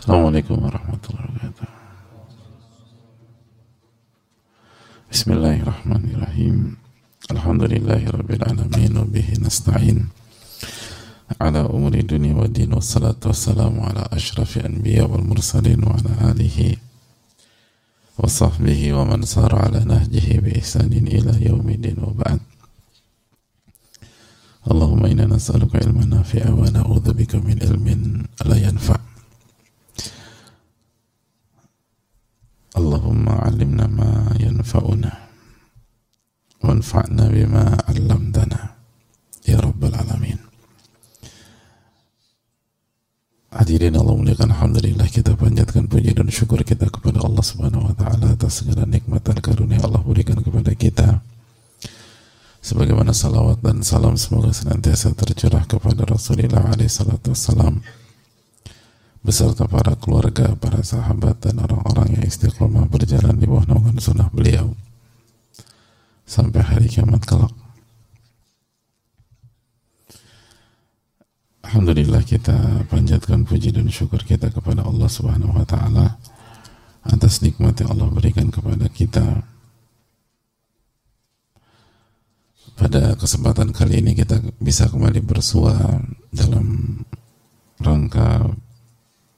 Assalamualaikum warahmatullahi wabarakatuh. Bismillahirrahmanirrahim. Alhamdulillahirabbil alamin wa bihi nasta'in ala umuri dunia wa din wassalatu wassalamu ala asyrafil anbiya wal mursalin wa ala alihi wa sahbihi wa man sara ala nahjihi bi ihsanin ila yaumidin wa ba'd. Allahumma inna nas'aluka ilman nafi'a wa na'udzubika min ilmin la yanfa'. Allahumma alimna ma yanfa'una wanfa'na bima 'allamtana ya rabbal alamin Hadirin Allah muliakan Alhamdulillah kita panjatkan puji dan syukur kita kepada Allah Subhanahu wa taala atas segala nikmat dan karunia Allah berikan kepada kita. Sebagaimana salawat dan salam semoga senantiasa tercurah kepada Rasulullah alaihi salatu wassalam beserta para keluarga, para sahabat dan orang-orang yang istiqomah berjalan di bawah naungan sunnah beliau sampai hari kiamat kelak. Alhamdulillah kita panjatkan puji dan syukur kita kepada Allah Subhanahu wa taala atas nikmat yang Allah berikan kepada kita. Pada kesempatan kali ini kita bisa kembali bersua dalam rangka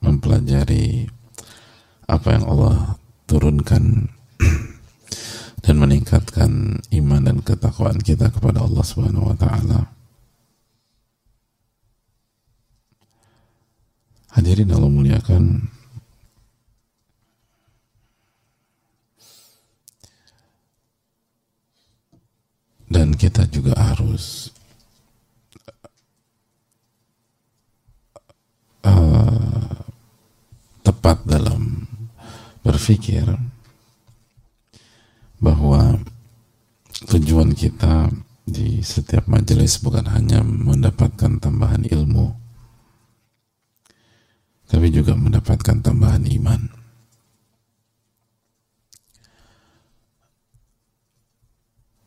mempelajari apa yang Allah turunkan dan meningkatkan iman dan ketakwaan kita kepada Allah Subhanahu wa taala. Hadirin Allah muliakan dan kita juga harus uh, tepat dalam berpikir bahwa tujuan kita di setiap majelis bukan hanya mendapatkan tambahan ilmu tapi juga mendapatkan tambahan iman.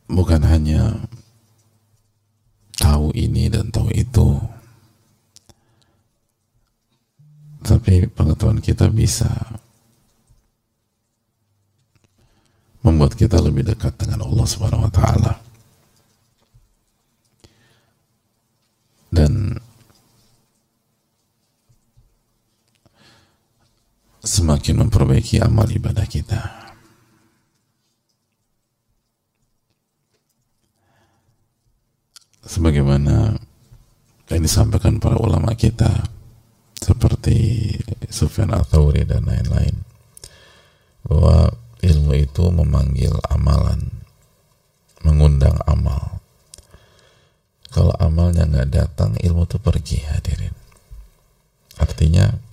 Bukan hanya tahu ini dan tahu itu, tapi pengetahuan kita bisa membuat kita lebih dekat dengan Allah Subhanahu wa taala. Dan semakin memperbaiki amal ibadah kita. Sebagaimana yang disampaikan para ulama kita seperti Sufyan al-Thawri dan lain-lain bahwa ilmu itu memanggil amalan mengundang amal kalau amalnya nggak datang ilmu itu pergi hadirin artinya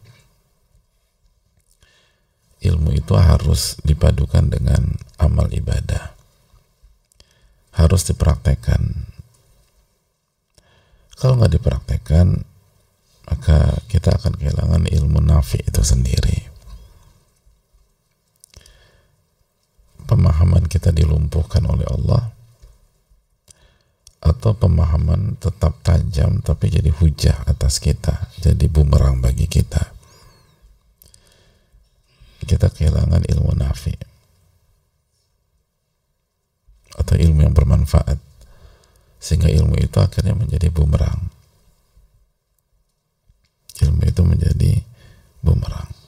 ilmu itu harus dipadukan dengan amal ibadah. Harus dipraktekkan. Kalau nggak dipraktekkan, maka kita akan kehilangan ilmu nafi itu sendiri. Pemahaman kita dilumpuhkan oleh Allah, atau pemahaman tetap tajam tapi jadi hujah atas kita, jadi bumerang bagi kita. Kita kehilangan ilmu nafi atau ilmu yang bermanfaat sehingga ilmu itu akhirnya menjadi bumerang. Ilmu itu menjadi bumerang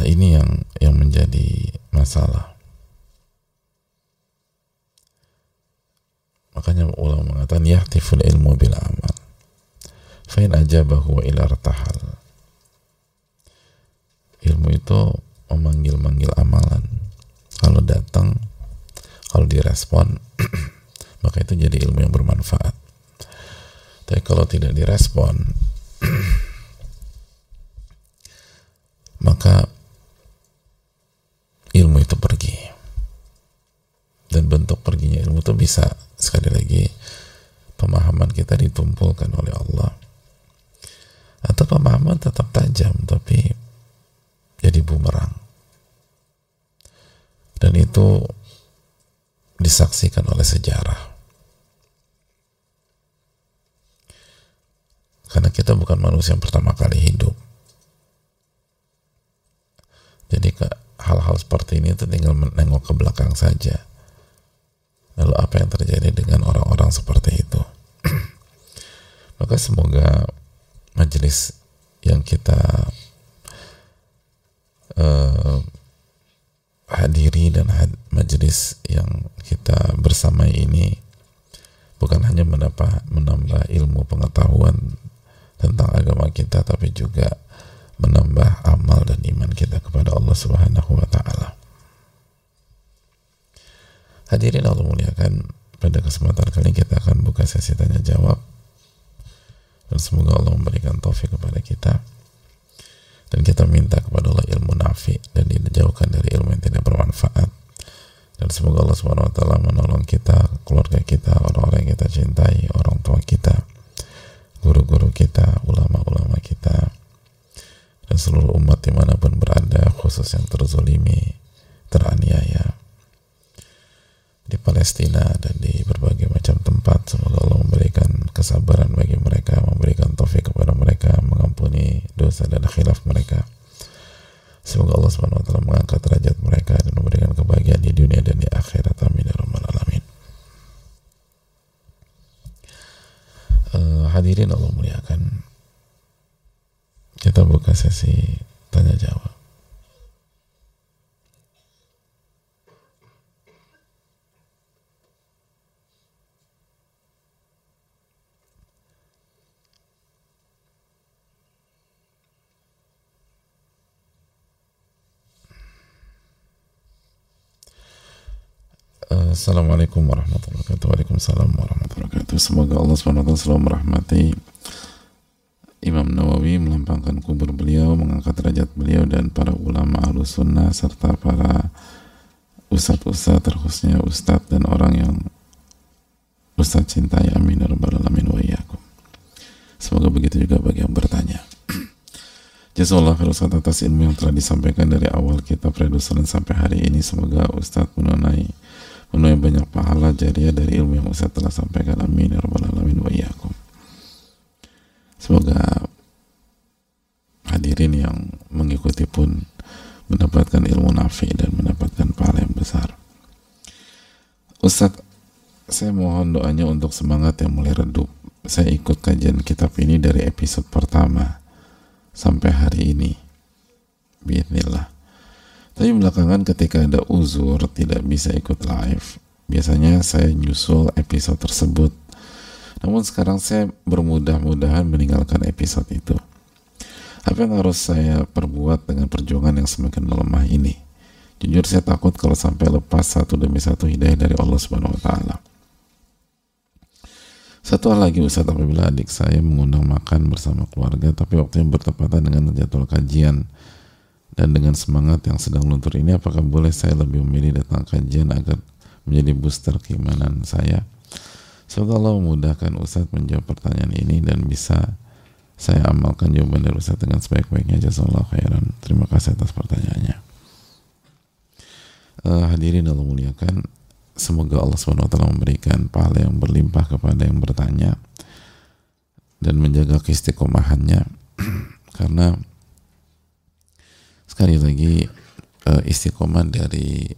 nah ini yang yang menjadi masalah. Makanya ulama mengatakan yahtiful ilmu bila amal. Fain ajabahu wa ila tahal ilmu itu memanggil-manggil amalan. Kalau datang kalau direspon maka itu jadi ilmu yang bermanfaat. Tapi kalau tidak direspon maka ilmu itu pergi. Dan bentuk perginya ilmu itu bisa sekali lagi pemahaman kita ditumpulkan oleh Allah. Atau pemahaman tetap tajam tapi jadi bumerang. Dan itu disaksikan oleh sejarah. Karena kita bukan manusia yang pertama kali hidup. Jadi hal-hal seperti ini itu tinggal menengok ke belakang saja. Lalu apa yang terjadi dengan orang-orang seperti itu? Maka semoga majelis yang kita uh, hadiri dan had, majelis yang kita bersama ini bukan hanya menambah, menambah ilmu pengetahuan tentang agama kita tapi juga menambah amal dan iman kita kepada Allah Subhanahu wa taala. Hadirin Allah muliakan, pada kesempatan kali ini kita akan buka sesi tanya jawab. Dan semoga Allah memberikan taufik kepada kita. Dan kita minta kepada Allah ilmu nafi dan dijauhkan dari ilmu yang tidak bermanfaat. Dan semoga Allah Subhanahu wa taala menolong kita, keluarga kita, orang-orang yang kita cintai, orang tua kita, guru-guru kita, ulama-ulama kita, dan seluruh umat di mana pun berada, khusus yang terzolimi, teraniaya di Palestina dan di berbagai macam tempat. Semoga Allah memberikan kesabaran bagi mereka, memberikan taufik kepada mereka, mengampuni dosa dan khilaf mereka. Semoga Allah taala mengangkat derajat mereka dan memberikan kebahagiaan di dunia dan di akhirat. Amin ya rabbal alamin. Uh, hadirin Allah muliakan. Kita buka sesi tanya jawab. Assalamualaikum warahmatullahi wabarakatuh. Waalaikumsalam warahmatullahi wabarakatuh. Semoga Allah SWT selalu merahmati Imam Nawawi melambangkan kubur beliau, mengangkat derajat beliau dan para ulama ahlu sunnah serta para ustadz-ustadz terkhususnya ustadz dan orang yang ustadz cintai amin ya rabbal alamin wa iyyakum. Semoga begitu juga bagi yang bertanya. Jazakallah khair Ustaz atas ilmu yang telah disampaikan dari awal kita Redus sampai hari ini. Semoga Ustadz menunai menuai banyak pahala jariah dari ilmu yang Ustaz telah sampaikan amin ya rabbal alamin wa iyyakum semoga hadirin yang mengikuti pun mendapatkan ilmu nafi dan mendapatkan pahala yang besar. Ustaz saya mohon doanya untuk semangat yang mulai redup. Saya ikut kajian kitab ini dari episode pertama sampai hari ini. Bismillah. Tapi belakangan ketika ada uzur tidak bisa ikut live, biasanya saya nyusul episode tersebut. Namun sekarang saya bermudah-mudahan meninggalkan episode itu. Apa yang harus saya perbuat dengan perjuangan yang semakin melemah ini? Jujur saya takut kalau sampai lepas satu demi satu hidayah dari Allah Subhanahu wa taala. Satu hal lagi Ustaz apabila adik saya mengundang makan bersama keluarga tapi waktunya bertepatan dengan jadwal kajian dan dengan semangat yang sedang luntur ini apakah boleh saya lebih memilih datang kajian agar menjadi booster keimanan saya semoga Allah memudahkan Ustadz menjawab pertanyaan ini dan bisa saya amalkan jawaban dari Ustadz dengan sebaik-baiknya jazakallah khairan. Terima kasih atas pertanyaannya. Uh, hadirin Allah muliakan semoga Allah SWT memberikan pahala yang berlimpah kepada yang bertanya dan menjaga keistiqomahannya. Karena sekali lagi uh, istiqomah dari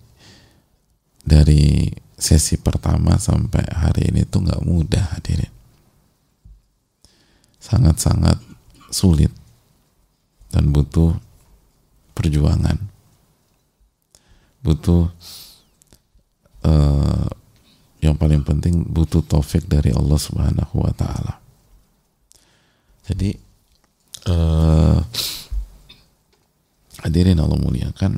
dari sesi pertama sampai hari ini tuh nggak mudah hadirin sangat-sangat sulit dan butuh perjuangan butuh uh, yang paling penting butuh taufik dari Allah Subhanahu wa taala. Jadi uh, Hadirin Allah muliakan.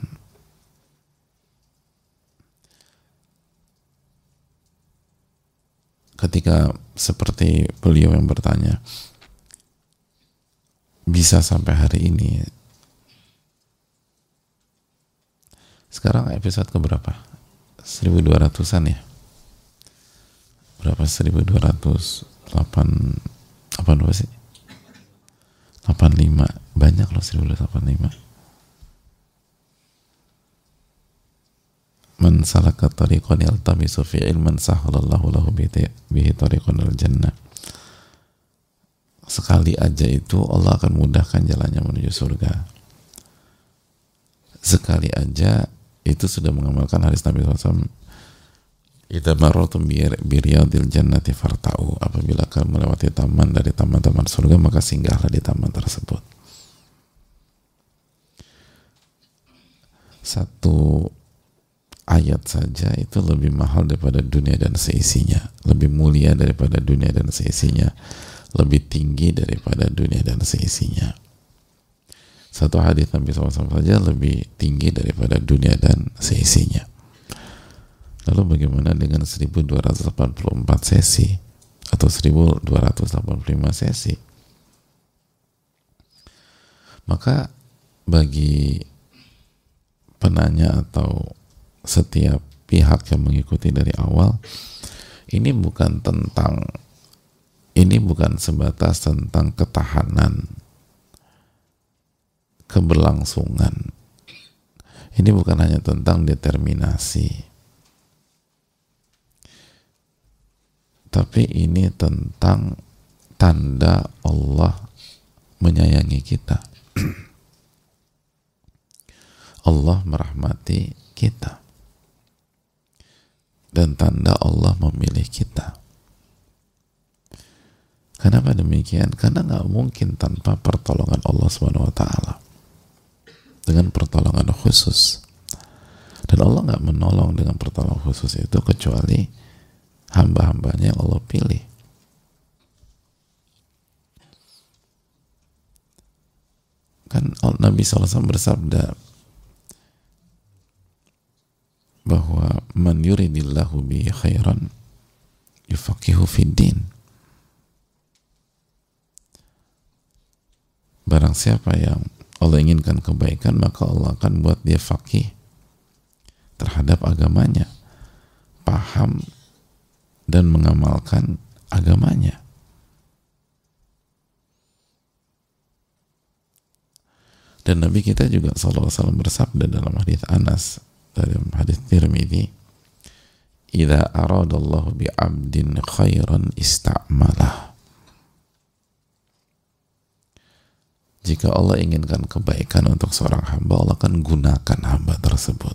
Ketika seperti beliau yang bertanya, bisa sampai hari ini. Sekarang episode ke berapa? 1200-an ya? Berapa 1208 apa sih? 85 banyak loh 1285 man salaka tariqan yaltamisu fi ilman sahhalallahu lahu bihi tariqan jannah. Sekali aja itu Allah akan mudahkan jalannya menuju surga. Sekali aja itu sudah mengamalkan hadis Nabi SAW Ida marrotum biriyadil jannati farta'u. Apabila kamu melewati taman dari taman-taman surga Maka singgahlah di taman tersebut. Satu ayat saja itu lebih mahal daripada dunia dan seisinya. Lebih mulia daripada dunia dan seisinya. Lebih tinggi daripada dunia dan seisinya. Satu hadis Nabi SAW saja lebih tinggi daripada dunia dan seisinya. Lalu bagaimana dengan 1284 sesi atau 1285 sesi? Maka bagi penanya atau setiap pihak yang mengikuti dari awal ini bukan tentang ini bukan sebatas tentang ketahanan keberlangsungan. Ini bukan hanya tentang determinasi. Tapi ini tentang tanda Allah menyayangi kita. Allah merahmati kita dan tanda Allah memilih kita. Kenapa demikian? Karena nggak mungkin tanpa pertolongan Allah Subhanahu Wa Taala dengan pertolongan khusus. Dan Allah nggak menolong dengan pertolongan khusus itu kecuali hamba-hambanya yang Allah pilih. Kan Nabi SAW bersabda, bahwa man yuridillahu bi khairan yufaqihu fiddin barang siapa yang Allah inginkan kebaikan maka Allah akan buat dia fakih terhadap agamanya paham dan mengamalkan agamanya. Dan Nabi kita juga SAW bersabda dalam hadis Anas dalam hadis Tirmidzi "Idza aradallahu bi 'abdin khairan ista'malah." Jika Allah inginkan kebaikan untuk seorang hamba, Allah akan gunakan hamba tersebut.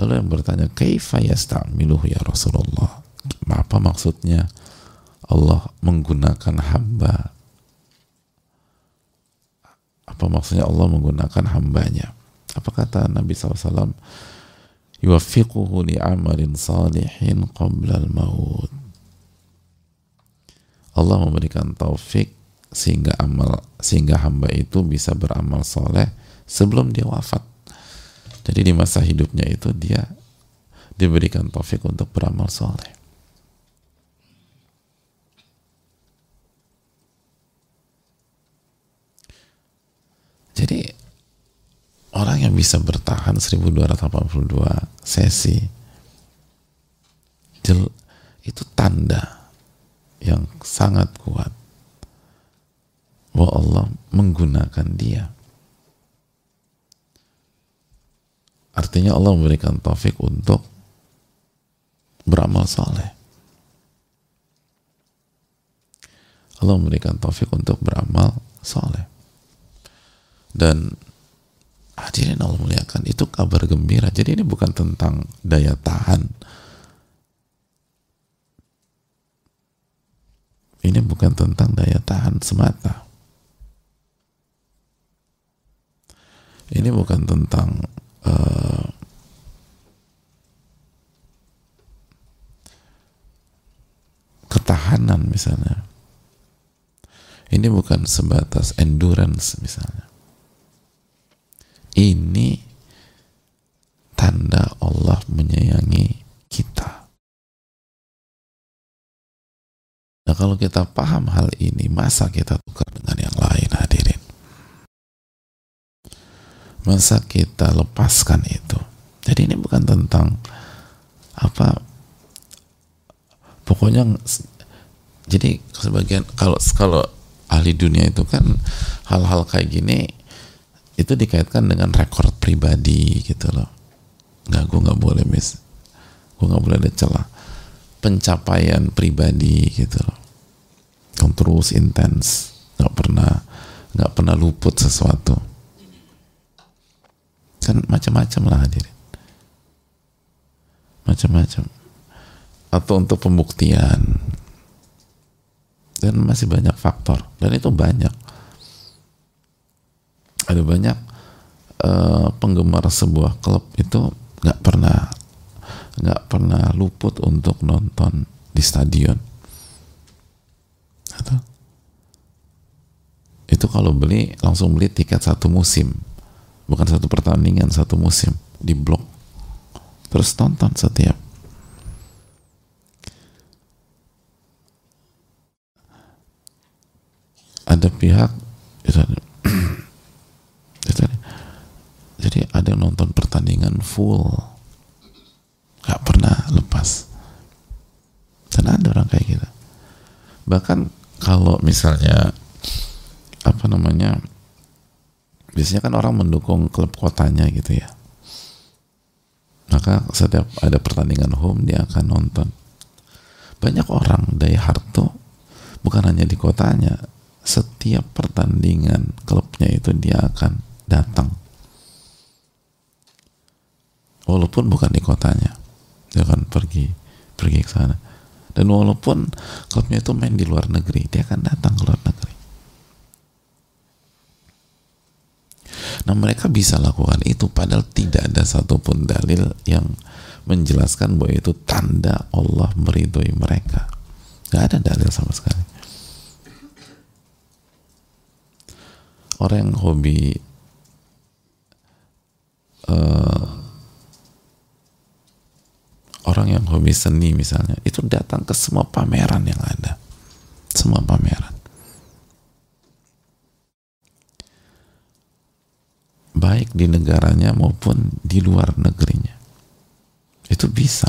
Lalu yang bertanya, "Kaifa yasta'miluhu ya Rasulullah?" Apa maksudnya Allah menggunakan hamba apa maksudnya Allah menggunakan hambanya? Apa kata Nabi SAW? Yuwafiquhu li'amalin salihin qabla al-maut. Allah memberikan taufik sehingga amal sehingga hamba itu bisa beramal soleh sebelum dia wafat. Jadi di masa hidupnya itu dia diberikan taufik untuk beramal soleh. Jadi orang yang bisa bertahan 1282 sesi itu tanda yang sangat kuat bahwa Allah menggunakan dia. Artinya Allah memberikan taufik untuk beramal soleh. Allah memberikan taufik untuk beramal soleh dan hadirin Allah muliakan. Itu kabar gembira. Jadi ini bukan tentang daya tahan. Ini bukan tentang daya tahan semata. Ini bukan tentang uh, ketahanan misalnya. Ini bukan sebatas endurance misalnya ini tanda Allah menyayangi kita. Nah kalau kita paham hal ini, masa kita tukar dengan yang lain hadirin? Masa kita lepaskan itu? Jadi ini bukan tentang apa pokoknya jadi sebagian kalau kalau ahli dunia itu kan hal-hal kayak gini itu dikaitkan dengan rekor pribadi gitu loh. Nggak gue nggak boleh mis gue nggak boleh ada celah. Pencapaian pribadi gitu loh. Yang terus intens. Nggak pernah nggak pernah luput sesuatu. Kan macam-macam lah hadirin. Macam-macam. Atau untuk pembuktian. Dan masih banyak faktor. Dan itu banyak ada banyak uh, penggemar sebuah klub itu nggak pernah nggak pernah luput untuk nonton di stadion. Atau? Itu kalau beli langsung beli tiket satu musim. Bukan satu pertandingan satu musim. Di blok. Terus tonton setiap. Ada pihak jadi ada yang nonton pertandingan full nggak pernah lepas. Dan ada orang kayak gitu. Bahkan kalau misalnya apa namanya biasanya kan orang mendukung klub kotanya gitu ya. Maka setiap ada pertandingan home dia akan nonton. Banyak orang dari harto bukan hanya di kotanya setiap pertandingan klubnya itu dia akan datang. Walaupun bukan di kotanya dia akan pergi pergi ke sana. Dan walaupun klubnya itu main di luar negeri dia akan datang ke luar negeri. Nah mereka bisa lakukan itu padahal tidak ada satupun dalil yang menjelaskan bahwa itu tanda Allah meridhoi mereka. Gak ada dalil sama sekali. Orang yang hobi uh, orang yang hobi seni misalnya itu datang ke semua pameran yang ada. Semua pameran. Baik di negaranya maupun di luar negerinya. Itu bisa.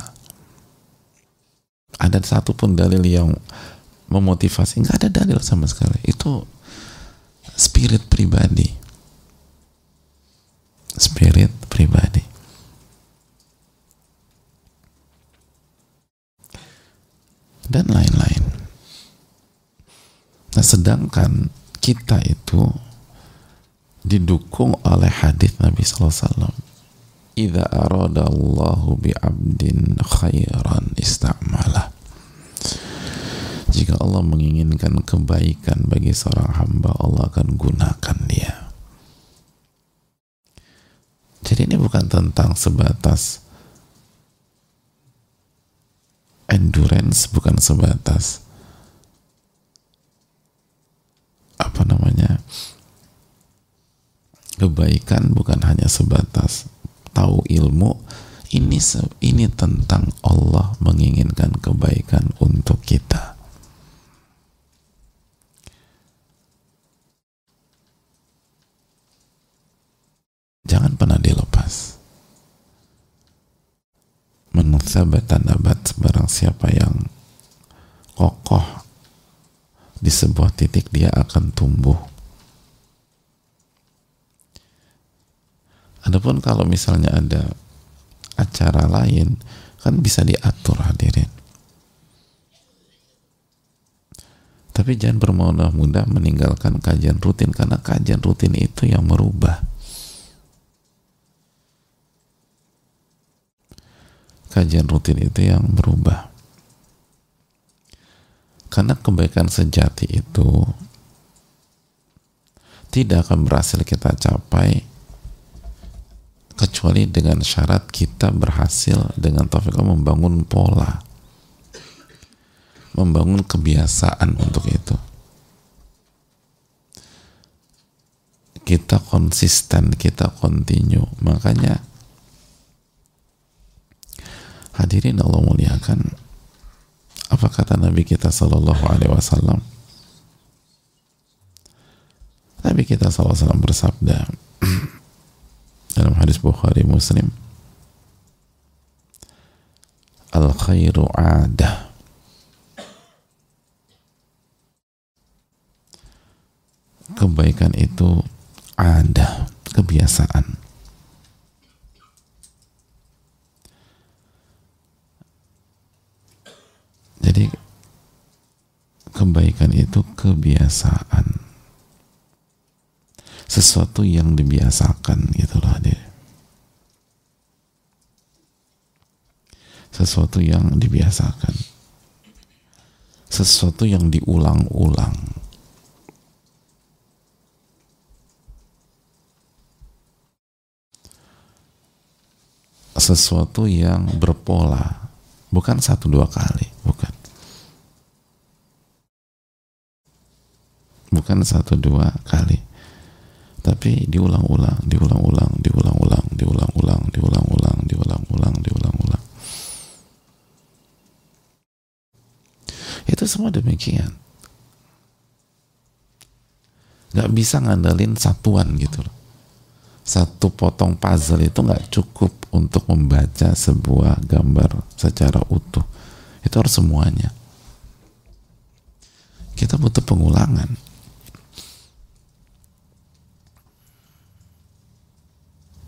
Ada satu pun dalil yang memotivasi. Nggak ada dalil sama sekali. Itu spirit pribadi. Spirit pribadi dan lain-lain. Nah, sedangkan kita itu didukung oleh hadis Nabi sallallahu alaihi wasallam. Idza aradallahu bi'abdin khairan istamala. Jika Allah menginginkan kebaikan bagi seorang hamba, Allah akan gunakan dia. Jadi ini bukan tentang sebatas endurance bukan sebatas apa namanya kebaikan bukan hanya sebatas tahu ilmu. Ini ini tentang Allah menginginkan kebaikan untuk kita jangan pernah dilepas menuthabatan abad barang siapa yang kokoh di sebuah titik dia akan tumbuh Adapun kalau misalnya ada acara lain kan bisa diatur hadirin. Tapi jangan bermudah-mudah meninggalkan kajian rutin karena kajian rutin itu yang merubah. Kajian rutin itu yang berubah. Karena kebaikan sejati itu tidak akan berhasil kita capai kecuali dengan syarat kita berhasil dengan taufik membangun pola membangun kebiasaan untuk itu. Kita konsisten kita continue. Makanya Hadirin Allah muliakan. Apa kata Nabi kita Sallallahu Alaihi Wasallam? Nabi kita Wasallam bersabda dalam hadis Bukhari Muslim, Al khairu adah. Kebaikan itu ada kebiasaan kebaikan itu kebiasaan. Sesuatu yang dibiasakan gitu loh dia sesuatu yang dibiasakan. Sesuatu yang diulang-ulang. Sesuatu yang berpola. Bukan satu dua kali bukan bukan satu dua kali tapi diulang-ulang, diulang-ulang, diulang-ulang, diulang-ulang, diulang-ulang, diulang-ulang, diulang-ulang. Itu semua demikian. Gak bisa ngandelin satuan gitu loh. Satu potong puzzle itu gak cukup untuk membaca sebuah gambar secara utuh. Itu harus semuanya. Kita butuh pengulangan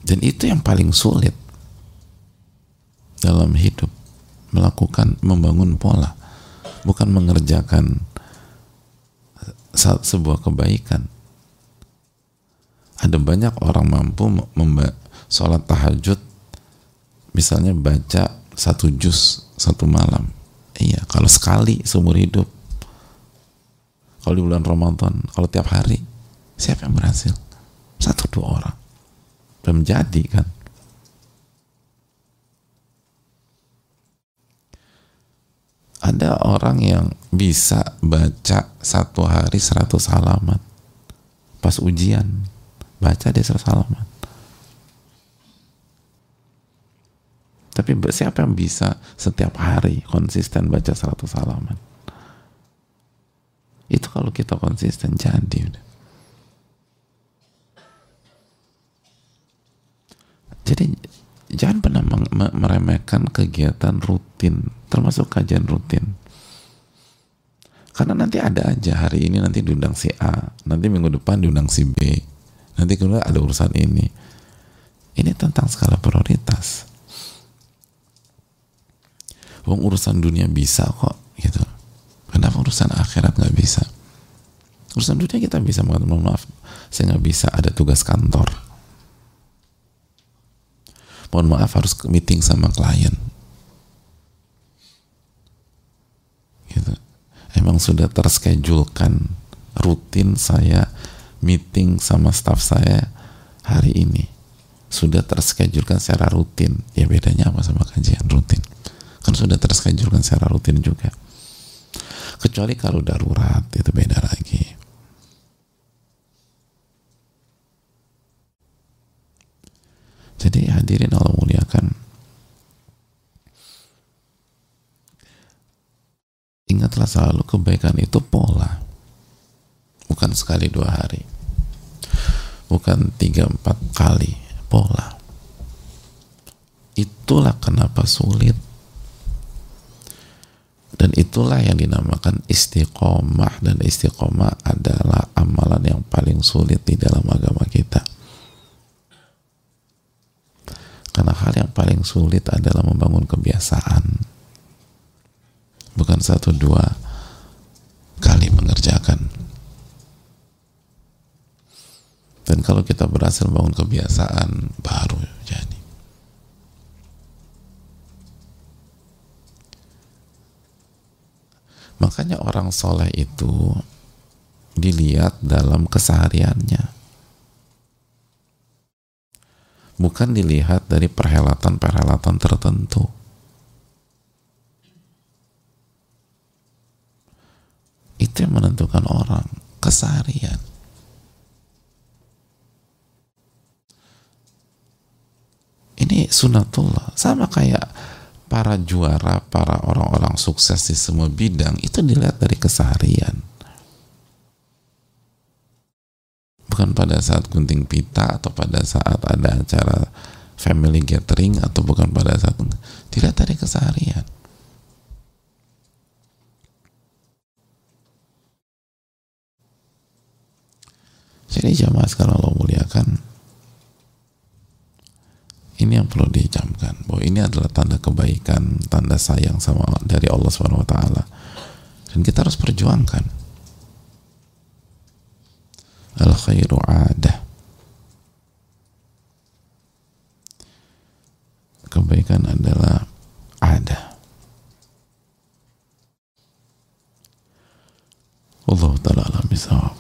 Dan itu yang paling sulit dalam hidup melakukan membangun pola bukan mengerjakan sebuah kebaikan. Ada banyak orang mampu memba sholat tahajud misalnya baca satu juz satu malam. Iya kalau sekali seumur hidup. Kalau di bulan Ramadan kalau tiap hari siapa yang berhasil? Satu dua orang belum jadi kan? Ada orang yang bisa baca satu hari seratus halaman pas ujian. Baca dia seratus halaman. Tapi siapa yang bisa setiap hari konsisten baca seratus halaman? Itu kalau kita konsisten jadi udah Jadi jangan pernah meremehkan kegiatan rutin, termasuk kajian rutin. Karena nanti ada aja hari ini nanti diundang si A, nanti minggu depan diundang si B, nanti kemudian ada urusan ini. Ini tentang skala prioritas. Wong urusan dunia bisa kok, gitu. Kenapa urusan akhirat nggak bisa? Urusan dunia kita bisa mengatakan maaf, saya nggak bisa ada tugas kantor mohon maaf harus meeting sama klien. Gitu. Emang sudah terschedulkan rutin saya meeting sama staff saya hari ini. Sudah terschedulkan secara rutin. Ya bedanya apa sama kajian rutin? Kan sudah terschedulkan secara rutin juga. Kecuali kalau darurat itu beda lagi Jadi hadirin Allah muliakan. Ingatlah selalu kebaikan itu pola. Bukan sekali dua hari. Bukan tiga empat kali. Pola. Itulah kenapa sulit. Dan itulah yang dinamakan istiqomah. Dan istiqomah adalah amalan yang paling sulit di dalam agama kita karena hal yang paling sulit adalah membangun kebiasaan. Bukan satu dua kali mengerjakan. Dan kalau kita berhasil membangun kebiasaan, baru jadi. Makanya orang soleh itu dilihat dalam kesehariannya bukan dilihat dari perhelatan-perhelatan tertentu. Itu yang menentukan orang, keseharian. Ini sunatullah, sama kayak para juara, para orang-orang sukses di semua bidang, itu dilihat dari keseharian bukan pada saat gunting pita atau pada saat ada acara family gathering atau bukan pada saat tidak dari keseharian. Jadi jamaah sekarang Allah muliakan ini yang perlu dicamkan bahwa ini adalah tanda kebaikan tanda sayang sama dari Allah Subhanahu wa taala. Dan kita harus perjuangkan al khairu adah. Kebaikan adalah ada Allah taala alam bisawab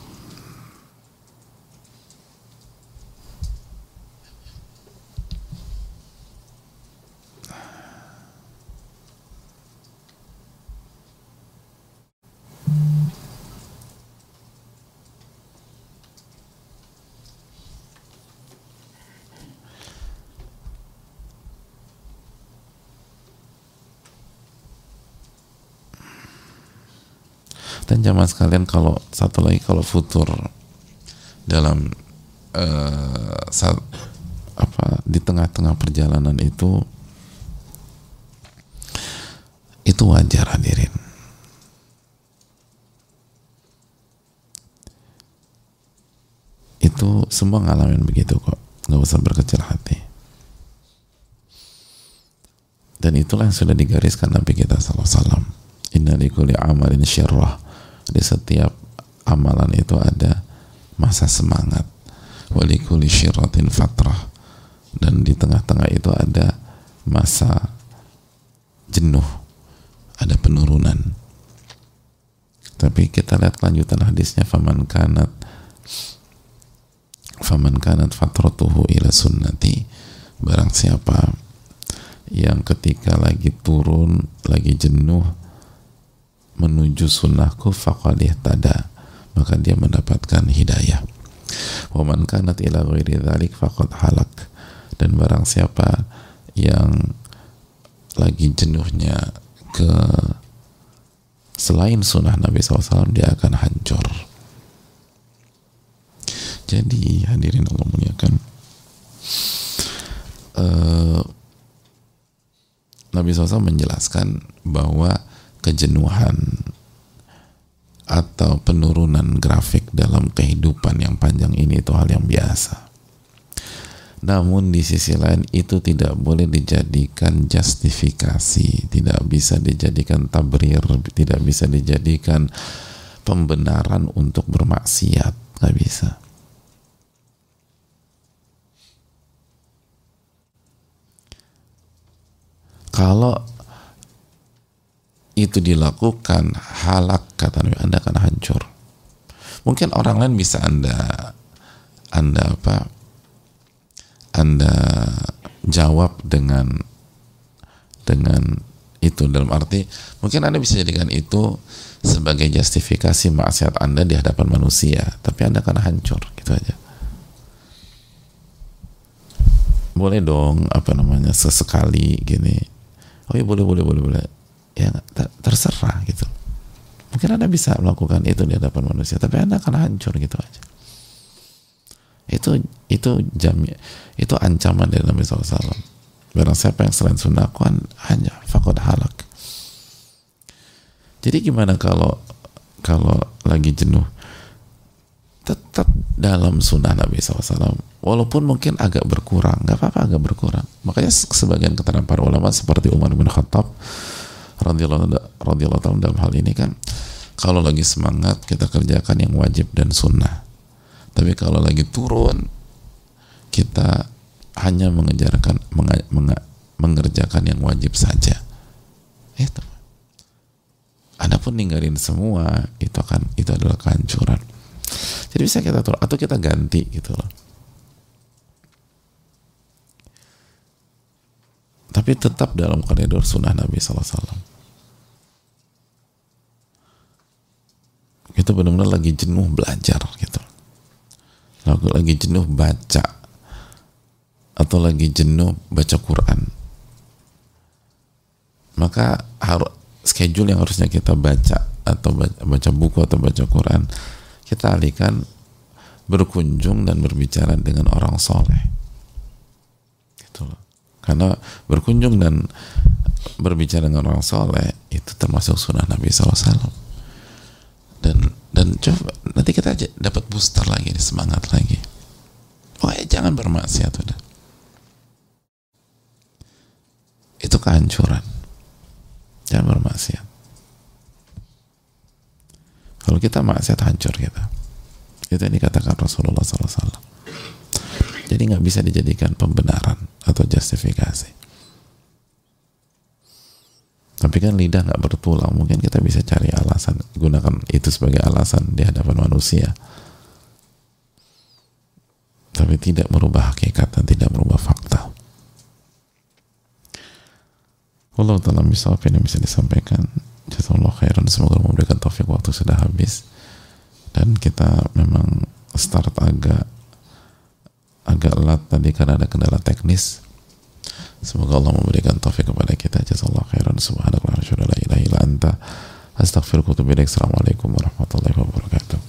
dan zaman sekalian kalau satu lagi kalau futur dalam uh, saat, apa di tengah-tengah perjalanan itu itu wajar hadirin. Itu semua ngalamin begitu kok. Nggak usah berkecil hati. Dan itulah yang sudah digariskan Nabi kita SAW inna likuli amalin syirrah di setiap amalan itu ada masa semangat. Walikuli syiratin fatrah. Dan di tengah-tengah itu ada masa jenuh ada penurunan. Tapi kita lihat lanjutan hadisnya faman kanat faman kanat fatratuhu ila sunnati. Barang siapa yang ketika lagi turun lagi jenuh menuju sunnahku faqadih tada maka dia mendapatkan hidayah. Wa man kanat ila ghairi dzalik faqad halak. Dan barang siapa yang lagi jenuhnya ke selain sunnah Nabi SAW dia akan hancur. Jadi hadirin Allah muliakan uh, Nabi SAW menjelaskan bahwa kejenuhan atau penurunan grafik dalam kehidupan yang panjang ini itu hal yang biasa. Namun di sisi lain itu tidak boleh dijadikan justifikasi, tidak bisa dijadikan tabrir, tidak bisa dijadikan pembenaran untuk bermaksiat, nggak bisa. Kalau itu dilakukan halak kata Nabi. Anda akan hancur. Mungkin orang lain bisa Anda Anda apa Anda jawab dengan dengan itu. Dalam arti mungkin Anda bisa jadikan itu sebagai justifikasi maksiat Anda di hadapan manusia. Tapi Anda akan hancur gitu aja. Boleh dong apa namanya sesekali gini. Oh iya boleh boleh boleh boleh ya terserah gitu. Mungkin anda bisa melakukan itu di hadapan manusia tapi anda akan hancur gitu aja. Itu itu jam itu ancaman dari Nabi SAW barang siapa yang selain sunnah hanya fakod halak. Jadi gimana kalau kalau lagi jenuh? Tetap dalam sunnah Nabi SAW walaupun mungkin agak berkurang nggak apa-apa agak berkurang. Makanya sebagian keterangan para ulama seperti Umar bin Khattab radhiyallahu taala dalam hal ini kan kalau lagi semangat kita kerjakan yang wajib dan sunnah. Tapi kalau lagi turun kita hanya mengejarkan menge, menge, mengerjakan yang wajib saja. Itu. Adapun ninggalin semua itu akan itu adalah kehancuran. Jadi bisa kita turun atau kita ganti gitu loh. Tapi tetap dalam koridor sunnah Nabi SAW itu benar-benar lagi jenuh belajar gitu. Lagi, lagi jenuh baca atau lagi jenuh baca Quran. Maka harus schedule yang harusnya kita baca atau baca, baca buku atau baca Quran kita alihkan berkunjung dan berbicara dengan orang soleh. Gitu loh. Karena berkunjung dan berbicara dengan orang soleh itu termasuk sunnah Nabi SAW dan dan coba nanti kita aja dapat booster lagi semangat lagi oh ya jangan bermaksiat udah itu kehancuran jangan bermaksiat Kalau kita maksiat hancur kita. Itu yang dikatakan Rasulullah SAW. Jadi nggak bisa dijadikan pembenaran atau justifikasi. Tapi kan lidah nggak bertulang, mungkin kita bisa cari alasan, gunakan itu sebagai alasan di hadapan manusia. Tapi tidak merubah hakikat dan tidak merubah fakta. Allah Ta'ala bisa apa yang bisa disampaikan. Jazakallah khairan. Semoga memberikan taufik waktu sudah habis. Dan kita memang start agak agak lat tadi karena ada kendala teknis Semoga Allah memberikan taufik kepada kita. Jazakallah khairan. Ilaik. Assalamualaikum warahmatullahi wabarakatuh.